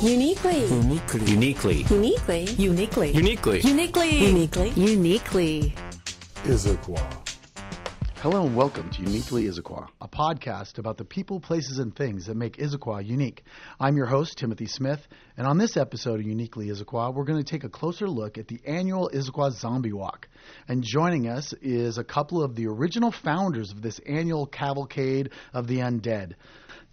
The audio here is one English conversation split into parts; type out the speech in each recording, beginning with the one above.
Uniquely. Uniquely. Uniquely. Uniquely. Uniquely. Uniquely. Uniquely. Uniquely. Uniquely. Issaquah. Hello and welcome to Uniquely Issaquah, a podcast about the people, places, and things that make Issaquah unique. I'm your host, Timothy Smith, and on this episode of Uniquely Issaquah, we're going to take a closer look at the annual Issaquah Zombie Walk. And joining us is a couple of the original founders of this annual cavalcade of the undead,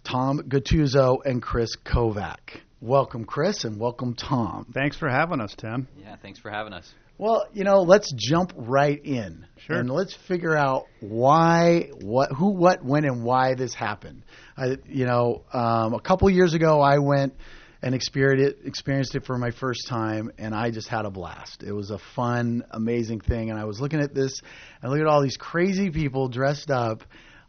Tom Gattuso and Chris Kovac. Welcome, Chris, and welcome, Tom. Thanks for having us, Tim. Yeah, thanks for having us. Well, you know, let's jump right in. Sure. And let's figure out why, what, who, what, when, and why this happened. I, you know, um, a couple years ago, I went and experienced it, experienced it for my first time, and I just had a blast. It was a fun, amazing thing. And I was looking at this, and look at all these crazy people dressed up.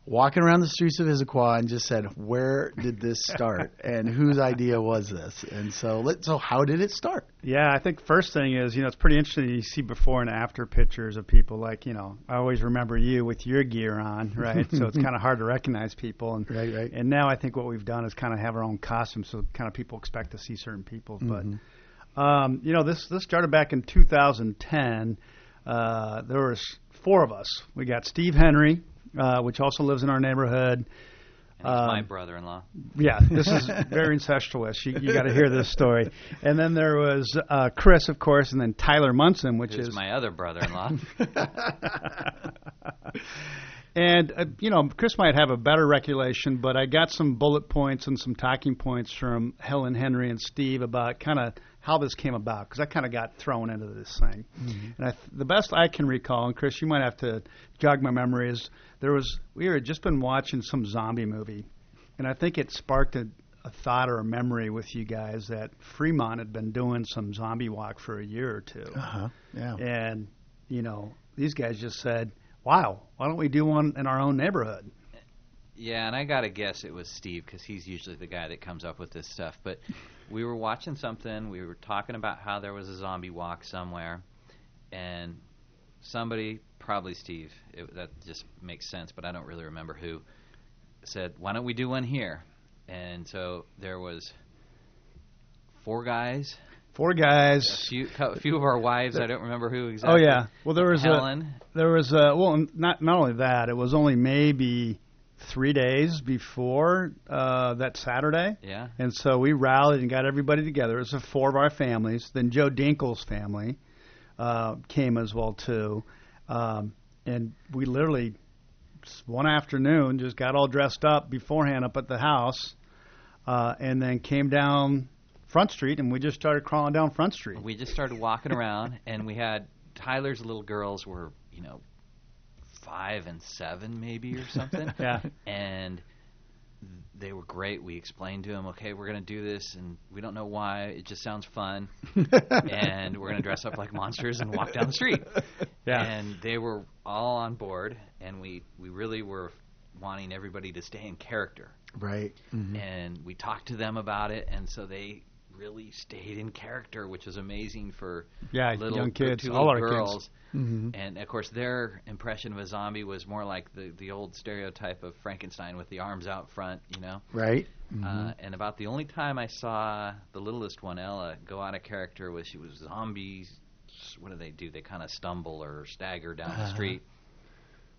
Walking around the streets of Issaquah and just said, "Where did this start? and whose idea was this?" And so, let so how did it start? Yeah, I think first thing is, you know, it's pretty interesting. You see before and after pictures of people like, you know, I always remember you with your gear on, right? so it's kind of hard to recognize people. And, Right, right. And now I think what we've done is kind of have our own costumes, so kind of people expect to see certain people. But, um, you know, this this started back in 2010. Uh, there was four of us. We got Steve Henry, uh, which also lives in our neighborhood. And he's my Um, brother-in-law. Yeah, this is very incestuous. You, you got to hear this story. And then there was uh, Chris, of course, and then Tyler Munson, which Who's is my other brother-in-law. And uh, you know, Chris might have a better recollection, but I got some bullet points and some talking points from Helen Henry and Steve about kind of how this came about because I kind of got thrown into this thing. And I, th- the best I can recall, and Chris, you might have to jog my memory, is there was we had just been watching some zombie movie, and I think it sparked a, a thought or a memory with you guys that Fremont had been doing some zombie walk for a year or two. Uh-huh. Yeah. And, you know, these guys just said, wow, why don't we do one in our own neighborhood? yeah, and I gotta guess it was Steve because he's usually the guy that comes up with this stuff. But we were watching something. We were talking about how there was a zombie walk somewhere, and somebody, probably Steve, it, that just makes sense, but I don't really remember who, said, "Why don't we do one here?" And so there was four guys, Four a guys. few, a few of our wives. I don't remember who exactly. Oh, yeah. Well, there was a, there was a, well, not, not only that, it was only maybe three days before uh, that Saturday. Yeah. And so we rallied and got everybody together. It was four of our families. Then Joe Dinkle's family uh, came as well too, um, and we literally one afternoon just got all dressed up beforehand up at the house, uh, and then came down Front Street, and we just started crawling down Front Street. we just started walking around and we had Tyler's little girls were, you know, five and seven maybe or something. Yeah. And they were great. We explained to them, okay, we're going to do this and we don't know why. It just sounds fun. and we're going to dress up like monsters and walk down the street. Yeah. And they were all on board and we, we really were wanting everybody to stay in character Right. Mhm. and we talked to them about it, and so they really stayed in character, which was amazing for Yeah, little young kids, all our kids. girls. Mhm. And of course, their impression of a zombie was more like the the old stereotype of Frankenstein with the arms out front, you know. Right. Uh, and about the only time I saw the littlest one, Ella, go out of character was she was zombies. What do they do? They kind of stumble or stagger down the street.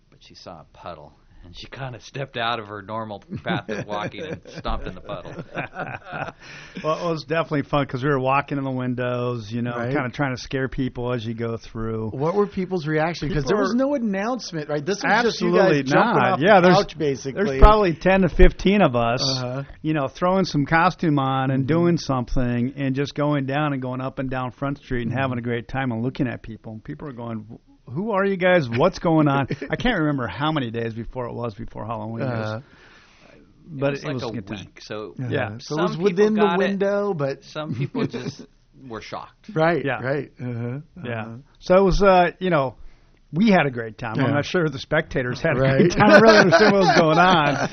But she saw a puddle, and she kind of stepped out of her normal path of walking and stomped in the puddle. well, it was definitely fun because we were walking in the windows, you know, Right. kind of trying to scare people as you go through. What were people's reaction? Because People there was no announcement, right? This was just you Absolutely guys jumping not. off yeah, the there's couch, basically. there's probably ten to fifteen of us, Uh-huh. you know, throwing some costume on Mm-hmm. and doing something, and just going down and going up and down Front Street and Mm-hmm. having a great time and looking at people. And people are going, "Who are you guys? What's going on?" I can't remember how many days before it was before Halloween, Uh, was, but it was like a good time. week, so Yeah. So Some it was within the got it. window, but some people just were shocked. right, Yeah. right. Uh-huh. Yeah. uh-huh. So it was, uh, you know, we had a great time. Yeah. I'm not sure the spectators had a great time. I really understand what was going on.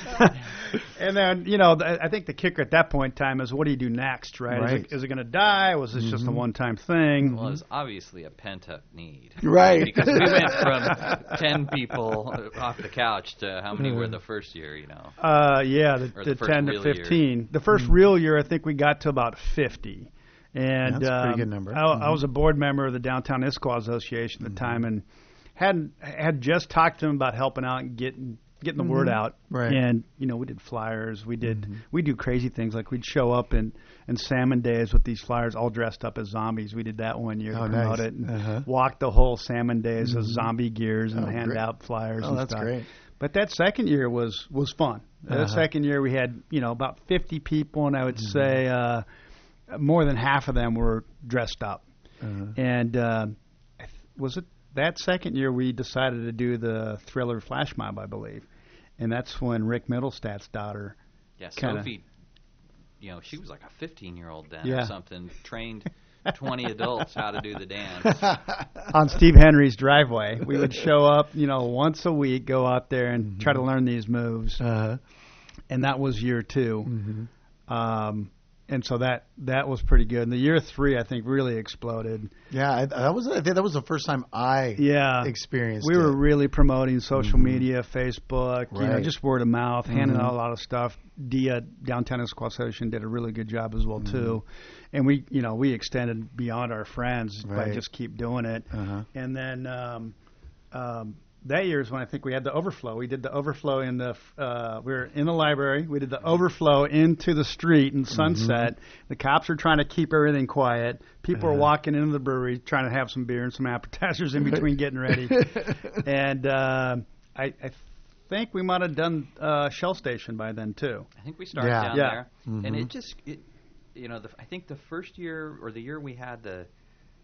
and then, you know, th- I think the kicker at that point in time is what do you do next, right? Is Right. it, is it going to die? Was this just a one time thing? Well, it's obviously a pent up need. Right. Because we went from 10 people off the couch to how many were the first year, you know? Uh, yeah, the, the, the 10 to real year. 15. The 1st real year, I think we got to about 50. And That's a pretty um, good number. I, I was a board member of the Downtown Issaquah Association at the time, and had had just talked to them about helping out and getting getting the word out. Right. And you know, we did flyers. We did we do crazy things like we'd show up in in Salmon Days with these flyers all dressed up as zombies. We did that one year Oh, to promote nice. it. And Uh-huh. Walked the whole Salmon Days as zombie gears and Oh, hand great. out flyers. Oh, and that's stuff. great. But that second year was was fun. Uh-huh. The second year we had you know about 50 people, and I would Mm-hmm. say uh, more than half of them were dressed up. Uh-huh. And uh, was it that second year we decided to do the Thriller flash mob, I believe, and that's when Rick Middlestat's daughter. Yeah, Kinda. Sophie, you know, she was like a 15 year old then Yeah. or something, trained 20 adults how to do the dance. on Steve Henry's driveway. We would show up, you know, once a week, go out there and try to learn these moves. Uh-huh. And that was year 2 Mm-hmm. Um, and so that that was pretty good. And the year three, I think, really exploded. Yeah, I, that was. I think that was the first time I Yeah, experienced. we were it. really promoting social media, Facebook, you know, just word of mouth, handing out a lot of stuff. DIA Downtown Association did a really good job as well too, and we, you know, we extended beyond our friends by just keep doing it. Uh-huh. And then um, um, that year is when I think we had the overflow. We did the overflow in the uh, we were in the library. We did the overflow into the street in Sunset. The cops were trying to keep everything quiet. People were walking into the brewery trying to have some beer and some appetizers in between getting ready. and uh, I, I think we might have done uh, Shell Station by then too. I think we started Yeah. down Yeah. there, and it just, it, you know, the, I think the first year or the year we had the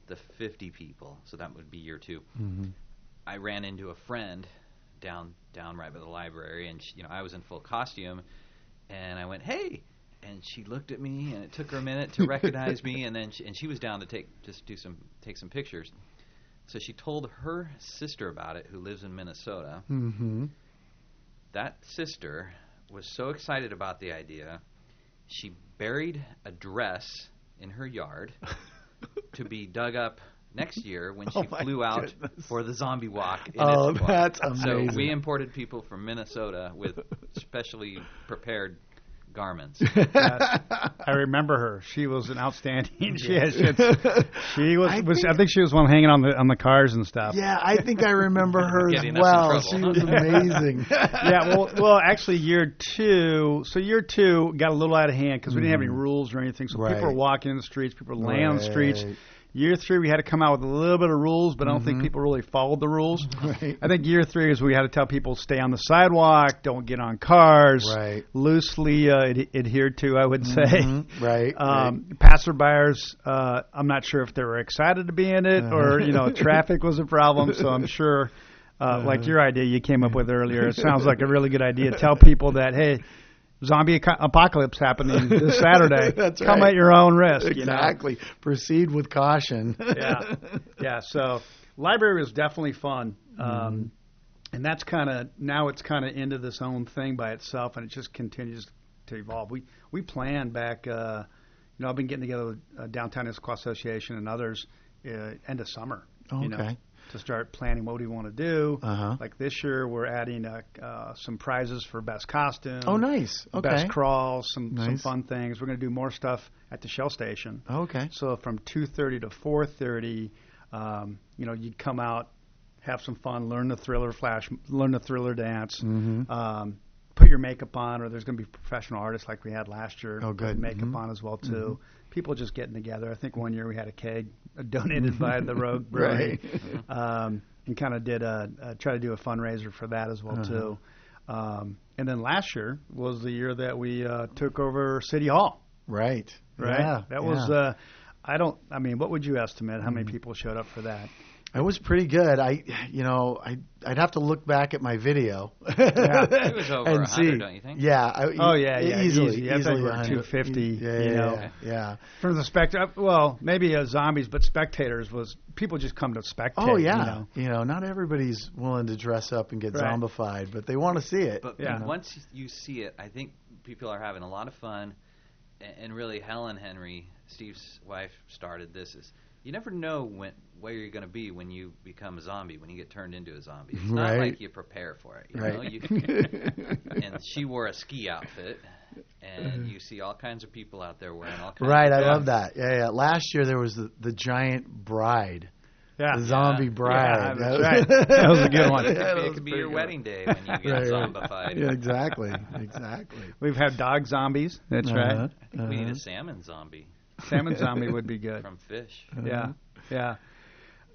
the 50 people, so that would be year 2 I ran into a friend down down right by the library, and she, you know I was in full costume, and I went, "Hey." And she looked at me, and it took her a minute to recognize me, and then she, and she was down to take just do some take some pictures. So she told her sister about it, who lives in Minnesota. Mm-hmm. That sister was so excited about the idea, she buried a dress in her yard to be dug up next year when oh she Oh my flew out goodness. for the zombie walk. In Oh, Issaquah. that's So we imported people from Minnesota with specially prepared garments. I remember her. She was an outstanding. she, had, she, had- she was. I was I think- think she was one hanging on the on the cars and stuff. Yeah, I think I remember her as Getting us in well. trouble, She huh? was amazing. yeah, well, well, actually, year two. So year two got a little out of hand because we didn't have any mm-hmm. rules or anything. So people were walking in the streets, people were laying on the streets. Right. Year three, we had to come out with a little bit of rules, but I don't think people really followed the rules. Right. I think year three is we had to tell people stay on the sidewalk, don't get on cars, Right. loosely uh, ad- adhered to, I would say. Mhm. Right. Um, passerbyers, uh, I'm not sure if they were excited to be in it or you know traffic was a problem. So I'm sure, uh, like your idea you came up with earlier, it sounds like a really good idea. Tell people that hey, zombie apocalypse happening this Saturday. That's Come right. at your own risk. you know? exactly. Proceed with caution. yeah, yeah. So library was definitely fun, um, Mm-hmm. and that's kind of now it's kind of into this own thing by itself, and it just continues to evolve. We we planned back, uh, you know, I've been getting together with uh, Downtown Issaquah Association and others uh, end of summer. You know, Okay. To start planning what do we want to do. Uh-huh. Like this year, we're adding uh, uh, some prizes for best costume. Oh, nice. Okay. Best crawls, some some fun things. We're going to do more stuff at the Shell Station. Okay. So from 2:30 to 4:30, um, you know, you'd come out, have some fun, learn the thriller flash, learn the thriller dance, Mm-hmm. um, put your makeup on, or there's going to be professional artists like we had last year. Oh, put good. Makeup Mhm. on as well too. People just getting together. I think one year we had a keg donated by the Rogue Brewery, Right. um, and kind of did a, a try to do a fundraiser for that as well Uh-huh. too. Um, and then last year was the year that we uh, took over City Hall Right. right? Yeah, that yeah. was. Uh, I don't. I mean, what would you estimate? How many people showed up for that? It was pretty good. I, you know, I I'd have to look back at my video. yeah. It was over and 100, see. don't you think? Yeah. I, Oh, yeah, yeah, easily, easy. I easily you were 100. 250, Yeah, you yeah, know. yeah, yeah. From the spect, well, maybe uh, zombies, but spectators was people just come to spectate. Oh yeah. you know? You know, not everybody's willing to dress up and get Right. zombified, but they want to see it. But Yeah. once you see it, I think people are having a lot of fun. And really, Helen Henry, Steve's wife, started this. Is you never know when where you're going to be when you become a zombie, when you get turned into a zombie. It's not Right. like you prepare for it. You Right. know, you, and she wore a ski outfit, and you see all kinds of people out there wearing all kinds. Right, of I love that. Yeah, yeah. Last year there was the, the giant bride, Yeah. the zombie Yeah. bride. Yeah, that's right. That was a good one. It could Yeah, be, it could be your good. wedding day when you get Right, right. zombified. Yeah, exactly, exactly. We've had dog zombies. That's Uh-huh, right. I think we need uh-huh. a salmon zombie Salmon zombie would be good. From fish. Yeah, uh-huh. yeah.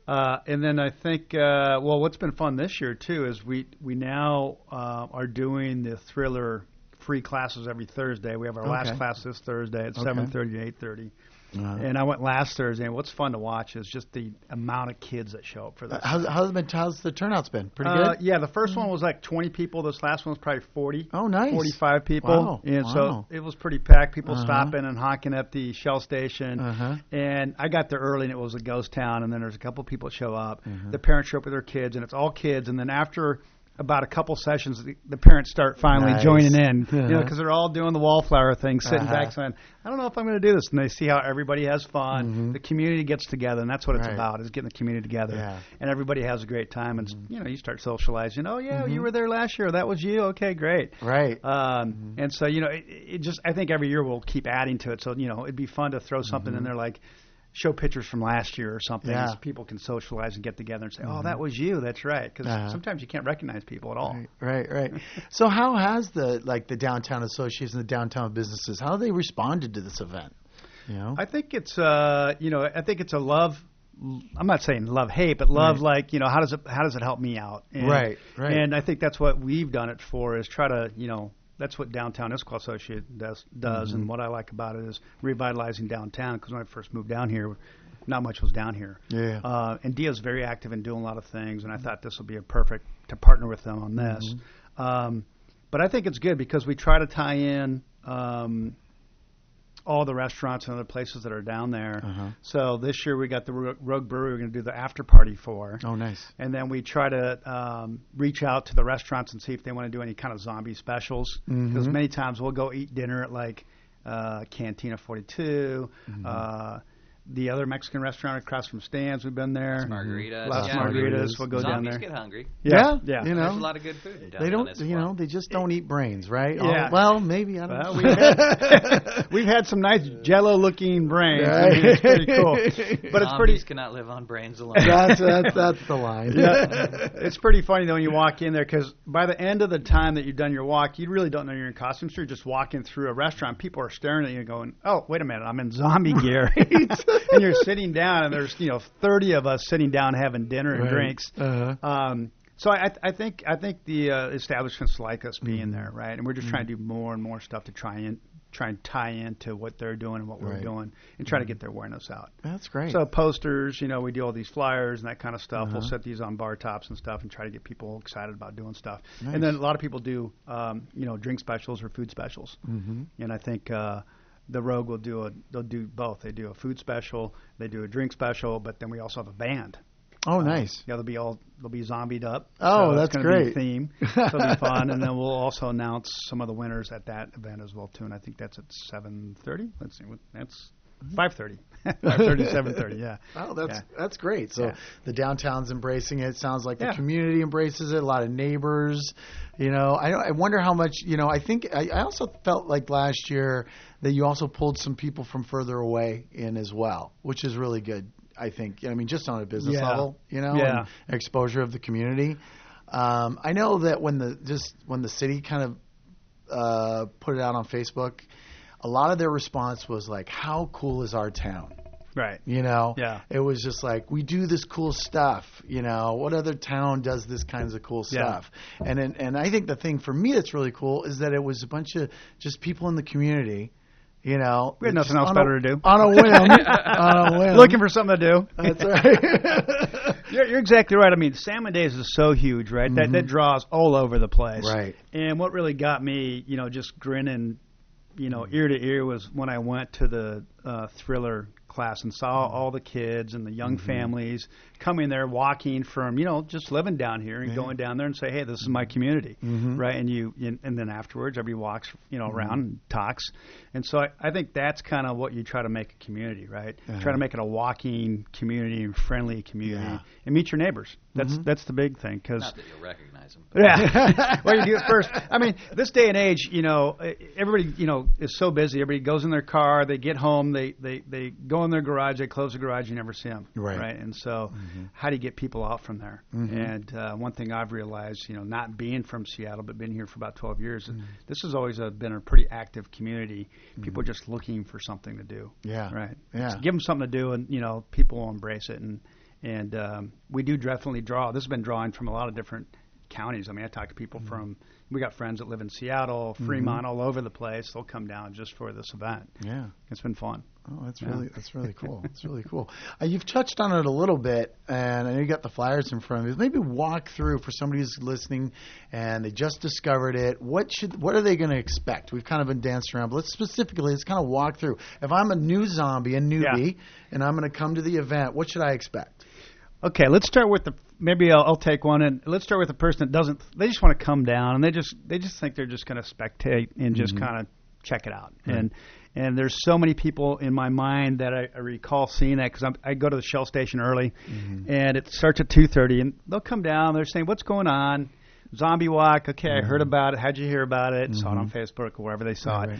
Uh, and then I think, uh, well, what's been fun this year too is we we now uh, are doing the thriller free classes every Thursday. We have our okay. last class this Thursday at okay. 7:30 and 8:30. Uh-huh. And I went last Thursday, and what's fun to watch is just the amount of kids that show up for this. Uh, how's, how's, been, how's the turnouts been? Pretty uh, good? Yeah, the 1st mm-hmm. one mm. was like 20 people. This last one was probably 40. Oh, nice. 45 people. Wow. And wow. so it was pretty packed. People uh-huh. stopping and honking at the Shell station. Uh-huh. And I got there early, and it was a ghost town, and then there's a couple people show up. Uh-huh. The parents show up with their kids, and it's all kids. And then after – about a couple sessions, the, the parents start finally Nice. joining in. You know, Uh-huh. because they're all doing the wallflower thing, sitting Uh-huh. back, saying, "I don't know if I'm going to do this." And they see how everybody has fun. The community gets together, and that's what it's Mm-hmm. Right. about: is getting the community together. Yeah. And everybody has a great time, and Mm-hmm. you know, you start socializing. Oh yeah, you were there last year. That was you. Okay, great. Right. Um, Mm-hmm. And so you know, it, it just I think every year we'll keep adding to it. So you know, it'd be fun to throw something in there like show pictures from last year or something. Mm-hmm. Yeah. So people can socialize and get together and say, "Oh, that was you. That's right." Because Uh-huh. sometimes you can't recognize people at all. Right, right, right. so how has the like the downtown associates and the downtown businesses how have they responded to this event? You know, I think it's uh, you know, I think it's a love. I'm not saying love hate, but love Right. like you know how does it how does it help me out? And, Right, right. And I think that's what we've done it for is try to you know that's what downtown Issaquah Associate does does, Mm-hmm. and what I like about it is revitalizing downtown because when I first moved down here, not much was down here. Yeah. Uh, and DIA's very active in doing a lot of things, and I thought this would be a perfect to partner with them on this. Mm-hmm. Um, but I think it's good because we try to tie in. Um, all the restaurants and other places that are down there. Uh-huh. So this year we got the Rogue Brewery we're going to do the after party for. oh nice. And then we try to um, reach out to the restaurants and see if they want to do any kind of zombie specials. Because Mhm. many times we'll go eat dinner at like uh, Cantina 42, Mm-hmm. uh, the other Mexican restaurant across from Stan's. We've been there. Margaritas. Last yeah. margaritas. We'll go down Zombies there. get hungry. Yeah, Yeah, yeah. you know. There's a lot of good food. Down They don't, this you know, they just don't eat brains, right? Yeah. Oh, well, maybe I don't Well, know. we've, had, we've had some nice Jello-looking brains. I mean, it's pretty cool, but it's pretty. Zombies cannot live on brains alone. that's, that's that's the line. yeah, it's pretty funny though when you walk in there because by the end of the time that you've done your walk, you really don't know you're in costume. So you're just walking through a restaurant. People are staring at you, going, "Oh, wait a minute, I'm in zombie gear," and you're sitting down, and there's you know 30 of us sitting down having dinner and Right. drinks. Uh-huh. Um, so I, I think I think the uh, establishments like us being Mm-hmm. there, right? And we're just trying to do more and more stuff to try and try and tie into what they're doing and what we're Mm-hmm. doing, and try to get their awareness out. That's great. So posters, you know, we do all these flyers and that kind of stuff. We'll Uh-huh. set these on bar tops and stuff and try to get people excited about doing stuff. Nice. And then a lot of people do, um, you know, drink specials or food specials. mm-hmm. And I think uh, the Rogue will do a they'll do both. They do a food special, they do a drink special, but then we also have a band. Oh, uh, nice. Yeah, they'll be all they'll be zombied up. Oh, so that's it's great. Be a theme. So it'll be fun, and then we'll also announce some of the winners at that event as well too. And I think that's at seven thirty. Let's see, what that's mm-hmm. five thirty. Five thirty, seven thirty. Yeah. Oh, that's Yeah. that's great. So Yeah. the downtown's embracing it. Sounds like the Yeah. community embraces it. A lot of neighbors. You know, I I wonder how much. You know, I think I, I also felt like last year that you also pulled some people from further away in as well, which is really good. I think. I mean, just on a business Yeah. level, you know, Yeah. and exposure of the community. Um, I know that when the just when the city kind of uh, put it out on Facebook, a lot of their response was like, "How cool is our town?" Right. You know, Yeah. It was just like we do this cool stuff. You know, what other town does this kinds of cool Yeah. stuff? And then, and I think the thing for me that's really cool is that it was a bunch of just people in the community. You know, We had nothing else better a, to do. on a whim. on a whim. Looking for something to do. That's right. You're, you're exactly right. I mean, Salmon Days is so huge, right? That that draws all over the place. Mm-hmm. Right. And what really got me, you know, just grinning, you know, ear to ear was when I went to the uh, thriller class and saw mm-hmm. all the kids and the young mm-hmm. families coming there, walking from, you know, just living down here and going down there and say, hey, this is my community, mm-hmm. right? And you, and, and then afterwards, everybody walks, you know, mm-hmm. around and talks. And so I, I think that's kind of what you try to make a community, right? Uh-huh. Try to make it a walking community and friendly community, Yeah. and meet your neighbors. That's mm-hmm. that's the big thing because Not that you'll recognize them. yeah. well, you do it first. I mean, this day and age, you know, everybody, you know, is so busy. Everybody goes in their car, they get home, they they they go in their garage, they close the garage, you never see them. Right. Right. And so, how do you get people out from there? And uh, one thing I've realized, you know, not being from Seattle but been here for about 12 years, this has always uh, been a pretty active community. People just looking for something to do. Yeah. Right. Yeah. So give them something to do, and you know, people will embrace it. And and um, we do definitely draw. This has been drawing from a lot of different counties. I mean, I talk to people Mm-hmm. from. We got friends that live in Seattle, Fremont, all over the place. They'll come down just for this event. Yeah. It's been fun. Oh, that's Yeah. really that's really cool. That's really cool. Uh, you've touched on it a little bit, and I know you got the flyers in front of you. Maybe walk through for somebody who's listening and they just discovered it. What should what are they going to expect? We've kind of been dancing around, but let's specifically let's kind of walk through. If I'm a new zombie, a newbie, and I'm going to come to the event, what should I expect? Okay, let's start with the. Maybe I'll, I'll take one, and let's start with a person that doesn't. They just want to come down, and they just they just think they're just going to spectate and just mm-hmm. kind of check it out. And and there's so many people in my mind that I, I recall seeing that because I go to the Shell station early, mm-hmm. and it starts at two thirty, and they'll come down. They're saying, "What's going on?" Zombie walk. Okay, I heard mm-hmm. about it. How'd you hear about it? Saw it on Facebook or wherever they saw Right, it right.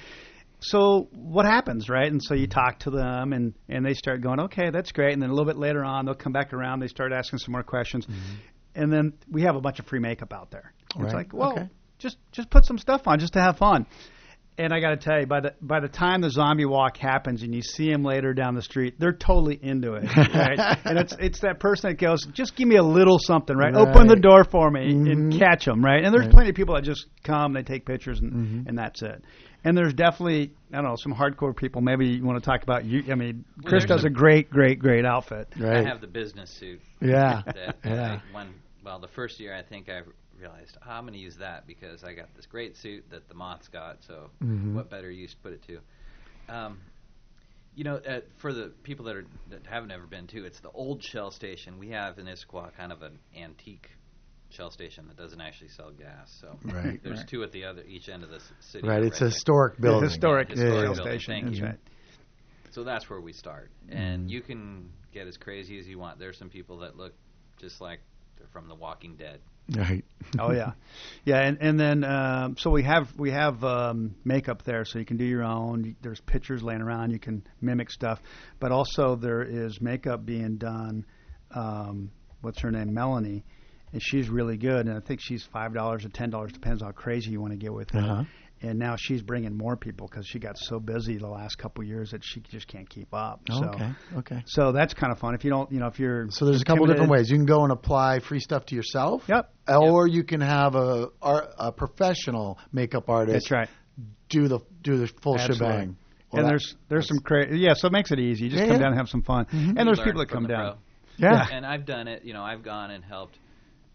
So what happens, right? And so you talk to them, and and they start going, okay, that's great. And then a little bit later on, they'll come back around. They start asking some more questions, mm-hmm. and then we have a bunch of free makeup out there. It's like, well, Okay. just just put some stuff on just to have fun. And I got to tell you, by the by the time the zombie walk happens and you see them later down the street, they're totally into it, right? and it's it's that person that goes, just give me a little something, right? Open the door for me and mm-hmm. catch them, right? And there's Right. plenty of people that just come, they take pictures, and mm-hmm. and that's it. And there's definitely I don't know some hardcore people. Maybe you want to talk about you. I mean, Chris there's does a great, great, great outfit. Right. I have the business suit. Yeah. That Yeah. I, one, well, the first year I think I realized oh, I'm going to use that because I got this great suit that the moths got. So Mm-hmm. what better use to put it to? Um, you know, uh, for the people that are that haven't ever been to, it's the old Shell station. We have in Issaquah kind of an antique Shell station that doesn't actually sell gas. So Right. there's Right. two at the other each end of the city. Right. It's a historic building. Historic Yeah, Shell historic building, station. thank That's you. right. So that's where we start. And you can get as crazy as you want. There's some people that look just like they're from The Walking Dead. Right. Oh yeah, yeah, and and then um, so we have we have um, makeup there, so you can do your own. There's pictures laying around, you can mimic stuff, but also there is makeup being done. Um, what's her name, Melanie, and she's really good, and I think she's five dollars or ten dollars, depends how crazy you want to get with it. Uh-huh. And now she's bringing more people because she got so busy the last couple of years that she just can't keep up. So, okay. Okay. So that's kind of fun. If you don't, you know, if you're So there's a couple different ways. You can go and apply free stuff to yourself. Yep. Or you can have a ar- a professional makeup artist That's right. do the do the full Absolutely. shebang. Well, and that- there's there's some crazy yeah, so it makes it easy. You just Yeah, come yeah. down and have some fun. Mm-hmm. And there's people that come the down. pro. yeah. And I've done it. You know, I've gone and helped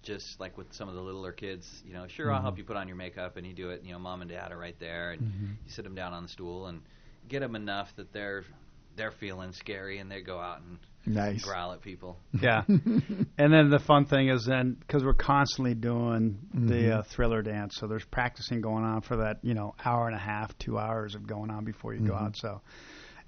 just like with some of the littler kids. You know, sure, I'll Mm-hmm. help you put on your makeup, and you do it. You know, mom and dad are right there, and Mm-hmm. you sit them down on the stool and get them enough that they're they're feeling scary, and they go out and Nice. growl at people. Yeah. and then the fun thing is then because we're constantly doing Mm-hmm. the uh, thriller dance, so there's practicing going on for that you know hour and a half, two hours of going on before you go Mm-hmm. out. So.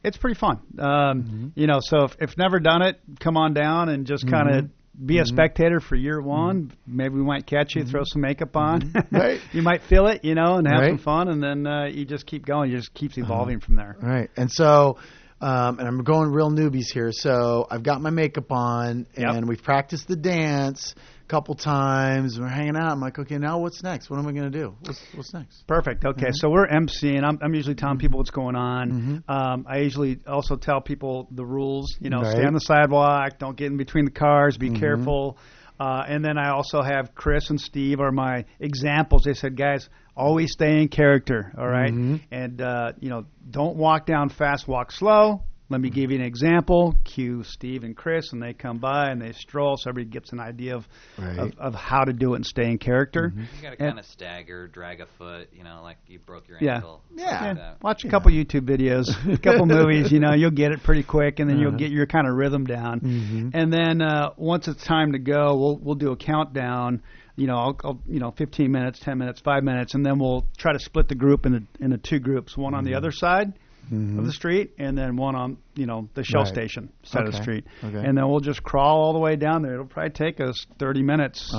It's pretty fun, um, you know. So if, if never done it, come on down and just kind of Mm-hmm. be a spectator for year one. Maybe we might catch you, throw some makeup on. Mm-hmm. Right. you might feel it, you know, and have some fun, and then uh, you just keep going. You just keeps evolving from there. Right. And so, um, and I'm going real newbies here. So I've got my makeup on, and Yep. we've practiced the dance couple times. We're hanging out. I'm like, okay, now what's next? What am I going to do? What's, what's next? Perfect. Okay, so we're emceeing. I'm, I'm usually telling people what's going on. Um, I usually also tell people the rules. You know, stay on the sidewalk. Don't get in between the cars. Be careful. Uh, and then I also have Chris and Steve are my examples. They said, guys, always stay in character. All right? and uh, you know, don't walk down fast. Walk slow. Let me give you an example. Cue Steve and Chris, and they come by and they stroll, so everybody gets an idea of Right. of, of how to do it and stay in character. You got to kind of stagger, drag a foot, you know, like you broke your Yeah. ankle. Yeah. something like Yeah, watch a couple YouTube videos, a couple movies. You know, you'll get it pretty quick, and then you'll Uh-huh. get your kind of rhythm down. Mhm. And then uh, once it's time to go, we'll we'll do a countdown. You know, I'll, I'll you know, 15 minutes, 10 minutes, five minutes, and then we'll try to split the group into into two groups. One on the other side of the street, and then one on you know the Shell Right. station side of the street. Okay. And then we'll just crawl all the way down there. It'll probably take us 30 minutes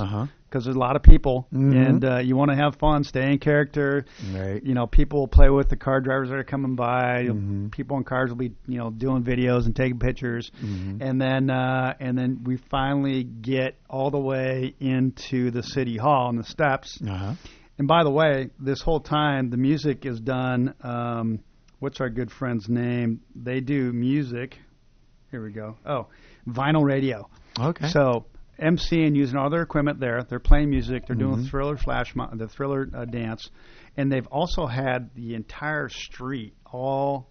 because there's a lot of people, Mhm. and uh, you want to have fun, stay in character Right. you know, people will play with the car drivers that are coming by. Mhm. People in cars will be, you know, doing videos and taking pictures, Mhm. and then uh, and then we finally get all the way into the city hall and the steps. Uh huh. And by the way, this whole time the music is done. Um, what's our good friend's name? They do music. Here we go. Oh, vinyl radio. Okay. So MC and using all their equipment there. They're playing music. They're doing Mhm. Thriller flash, mo- the Thriller uh, dance, and they've also had the entire street all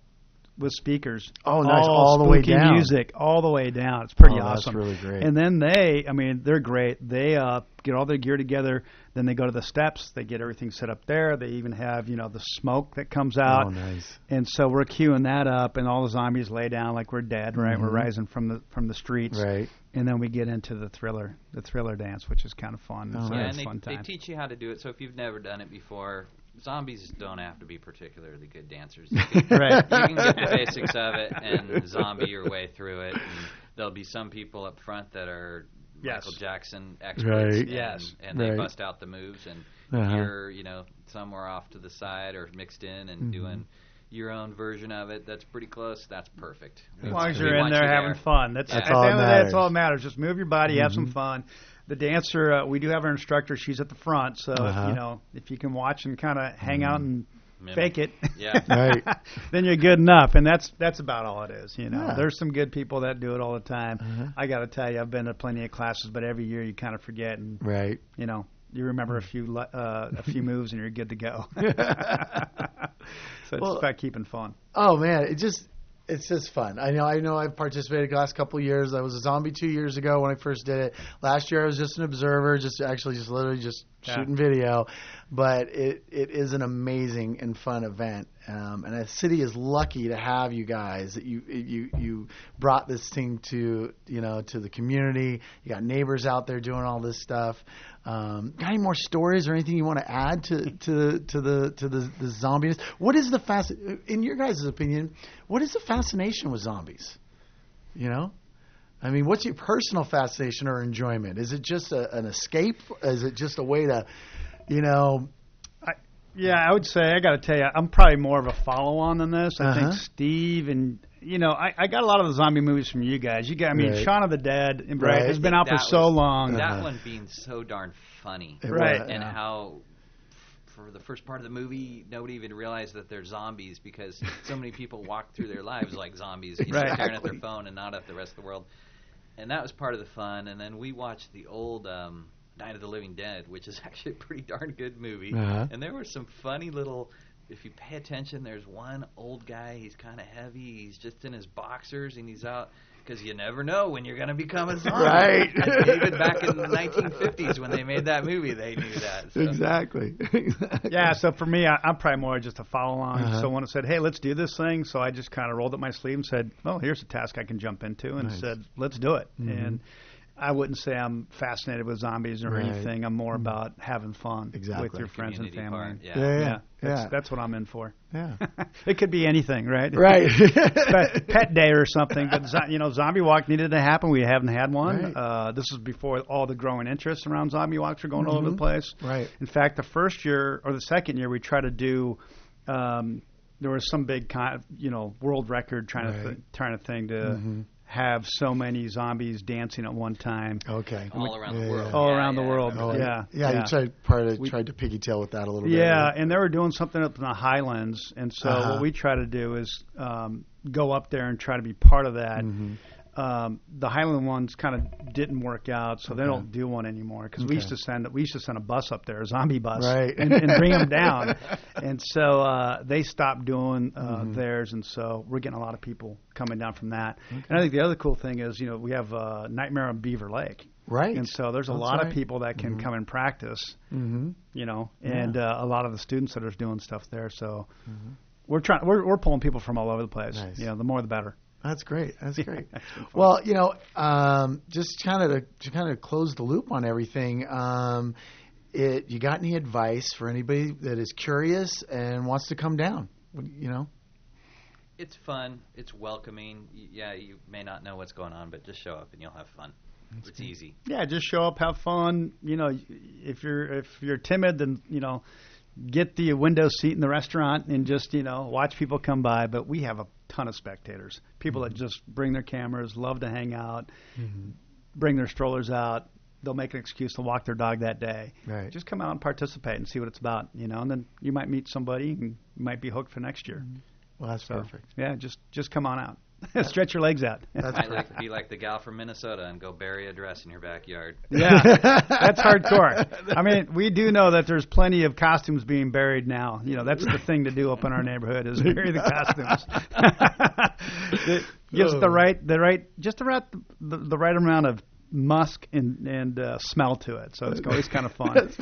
with speakers. Oh, nice. All the way down. music all the way down. It's pretty Oh, that's awesome. really great. And then they, I mean, they're great. They uh, get all their gear together. Then they go to the steps. They get everything set up there. They even have you know the smoke that comes out. oh, nice. And so we're queuing that up, and all the zombies lay down like we're dead, right? We're Mhm. rising from the from the streets, Right. and then we get into the thriller, the thriller dance, which is kind of fun. Oh, It's. Yeah, it's and a fun they, they teach you how to do it. So if you've never done it before, zombies don't have to be particularly good dancers. You can, Right. you can get the basics of it and zombie your way through it. And there'll be some people up front that are Yes. Michael Jackson experts, Right. and, Yes. and they Right. bust out the moves, and Uh-huh. you're you know somewhere off to the side or mixed in and Mhm. doing your own version of it. That's pretty close. That's perfect. As long as you're in there you having fun. That's, That's all that of the day, that's matters. all that matters. Just move your body, have some Mhm. fun. The dancer, uh, we do have our instructor. She's at the front, so Uh-huh. you know if you can watch and kind of hang out and Mimic. fake it, Yeah. Right. then you're good enough. And that's that's about all it is. You know, Yeah. there's some good people that do it all the time. Uh-huh. I got to tell you, I've been to plenty of classes, but every year you kind of forget and Right. you know you remember a few le- uh, a few moves and you're good to go. so it's Well- about keeping fun. Oh man, it just it's just fun. I know I know I've participated the last couple of years. I was a zombie two years ago when I first did it. Last year I was just an observer, just actually just literally just Yeah. shooting video. But it it is an amazing and fun event. Um, and the city is lucky to have you guys that you you you brought this thing to you know to the community. You got neighbors out there doing all this stuff. Um, got any more stories or anything you want to add to to to the to the the zombies? What is the fast in your guys' opinion? What is the fascination with zombies? You know, I mean, what's your personal fascination or enjoyment? Is it just a, an escape? Is it just a way to, you know? I, Yeah, I would say I got to tell you, I'm probably more of a follow-on than this. I Uh-huh. think Steve and you know, I, I got a lot of the zombie movies from you guys. You got, I mean, Right. Shaun of the Dead, and right, Right. it's been out think for that so long. That Uh-huh. one being so darn funny. It Right. was- and yeah. how for the first part of the movie nobody even realized that they're zombies because so many people walk through their lives like zombies you know, Right. staring at their phone and not at the rest of the world and that was part of the fun and then we watched the old um, Night of the Living Dead which is actually a pretty darn good movie Uh-huh. and there were some funny little if you pay attention there's one old guy he's kind of heavy he's just in his boxers and he's out because you never know when you're going to become a zombie. Right. And Even back in the 1950s when they made that movie, they knew that. So. Exactly. exactly. Yeah, so for me, I, I'm probably more just a follow-along. Uh-huh. Someone said, "Hey, let's do this thing," so I just kind of rolled up my sleeve and said, "Well, here's a task I can jump into," and Nice. said, "Let's do it." Mhm. And I wouldn't say I'm fascinated with zombies or Right. anything. I'm more about having fun Exactly. with your friends and family. part, yeah. Yeah, yeah, yeah, that's, yeah. that's what I'm in for. yeah. it could be anything, right? Right. Pet, pet day or something. But zo- you know, Zombie Walk needed to happen. We haven't had one. Right. Uh, this is before all the growing interest around Zombie Walks are going all over the Mhm. place. Right. In fact, the first year or the second year, we tried to do. Um, there was some big, kind of, you know, world record trying to th- trying to thing to Mhm. Have so many zombies dancing at one time. Okay. All around the yeah. world. All Yeah, around the yeah, I world. Oh. Yeah, yeah, yeah. You tried part We- tried to piggytail with that a little bit. Yeah, and they were doing something up in the Highlands, and so Uh-huh. what we try to do is um, go up there and try to be part of that. Mhm. Um, the Highland ones kind of didn't work out, so they don't do one anymore. Because we used to send we used to send a bus up there, a zombie bus, Right. and, and bring them down. And so uh, they stopped doing uh, Mm-hmm. theirs, and so we're getting a lot of people coming down from that. And I think the other cool thing is, you know, we have uh, Nightmare on Beaver Lake, Right. and so there's a That's lot right. of people that can come and practice Mm-hmm. you know, and uh, a lot of the students that are doing stuff there. So we're trying, we're, we're pulling people from all over the place. Mm-hmm. Nice. You know, the more the better. That's great. That's great. It's been fun. well, you know, um, just kind of to, to kind of close the loop on everything. Um, it, you got any advice for anybody that is curious and wants to come down? You know, It's fun. It's welcoming. Yeah, you may not know what's going on, but just show up and you'll have fun. it's easy. Yeah, just show up, have fun. You know, if you're if you're timid, then you know, get the window seat in the restaurant and just you know watch people come by. But we have a ton of spectators, people that mm-hmm. just bring their cameras, love to hang out, mm-hmm. bring their strollers out. They'll make an excuse to walk their dog that day. Right. Just come out and participate and see what it's about. You know, and then you might meet somebody and you might be hooked for next year. Mm-hmm. well, that's So, perfect. Yeah, just just come on out. Stretch your legs out. That's Might like be like the gal from Minnesota and go bury a dress in your backyard. Yeah, that's hardcore. I mean, we do know that there's plenty of costumes being buried now. You know, that's the thing to do up in our neighborhood is bury the costumes. it gives the oh. right, the right, just the right, the, the right amount of musk and and uh, smell to it. So it's always kind of fun.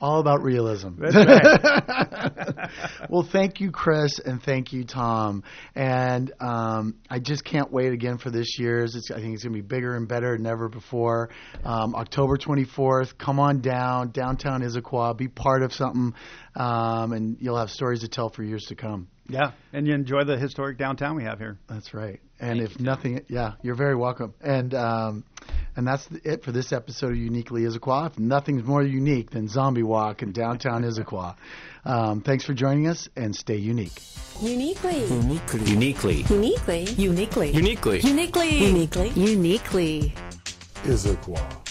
All about realism. Right. well, thank you, Chris, and thank you, Tom. And um, I just can't wait again for this year's. It's, I think it's going to be bigger and better than ever before. Um, October 24th, come on down, downtown Issaquah, be part of something, um, and you'll have stories to tell for years to come. Yeah, and you enjoy the historic downtown we have here. That's right. And Thank if you, nothing, yeah, you're very welcome. And um, and that's it for this episode of Uniquely Issaquah. If nothing's more unique than Zombie Walk in downtown Issaquah. Um, thanks for joining us, and stay unique. Uniquely. Uniquely. Uniquely. Uniquely. Uniquely. Uniquely. Uniquely. Uniquely. Uniquely. Issaquah.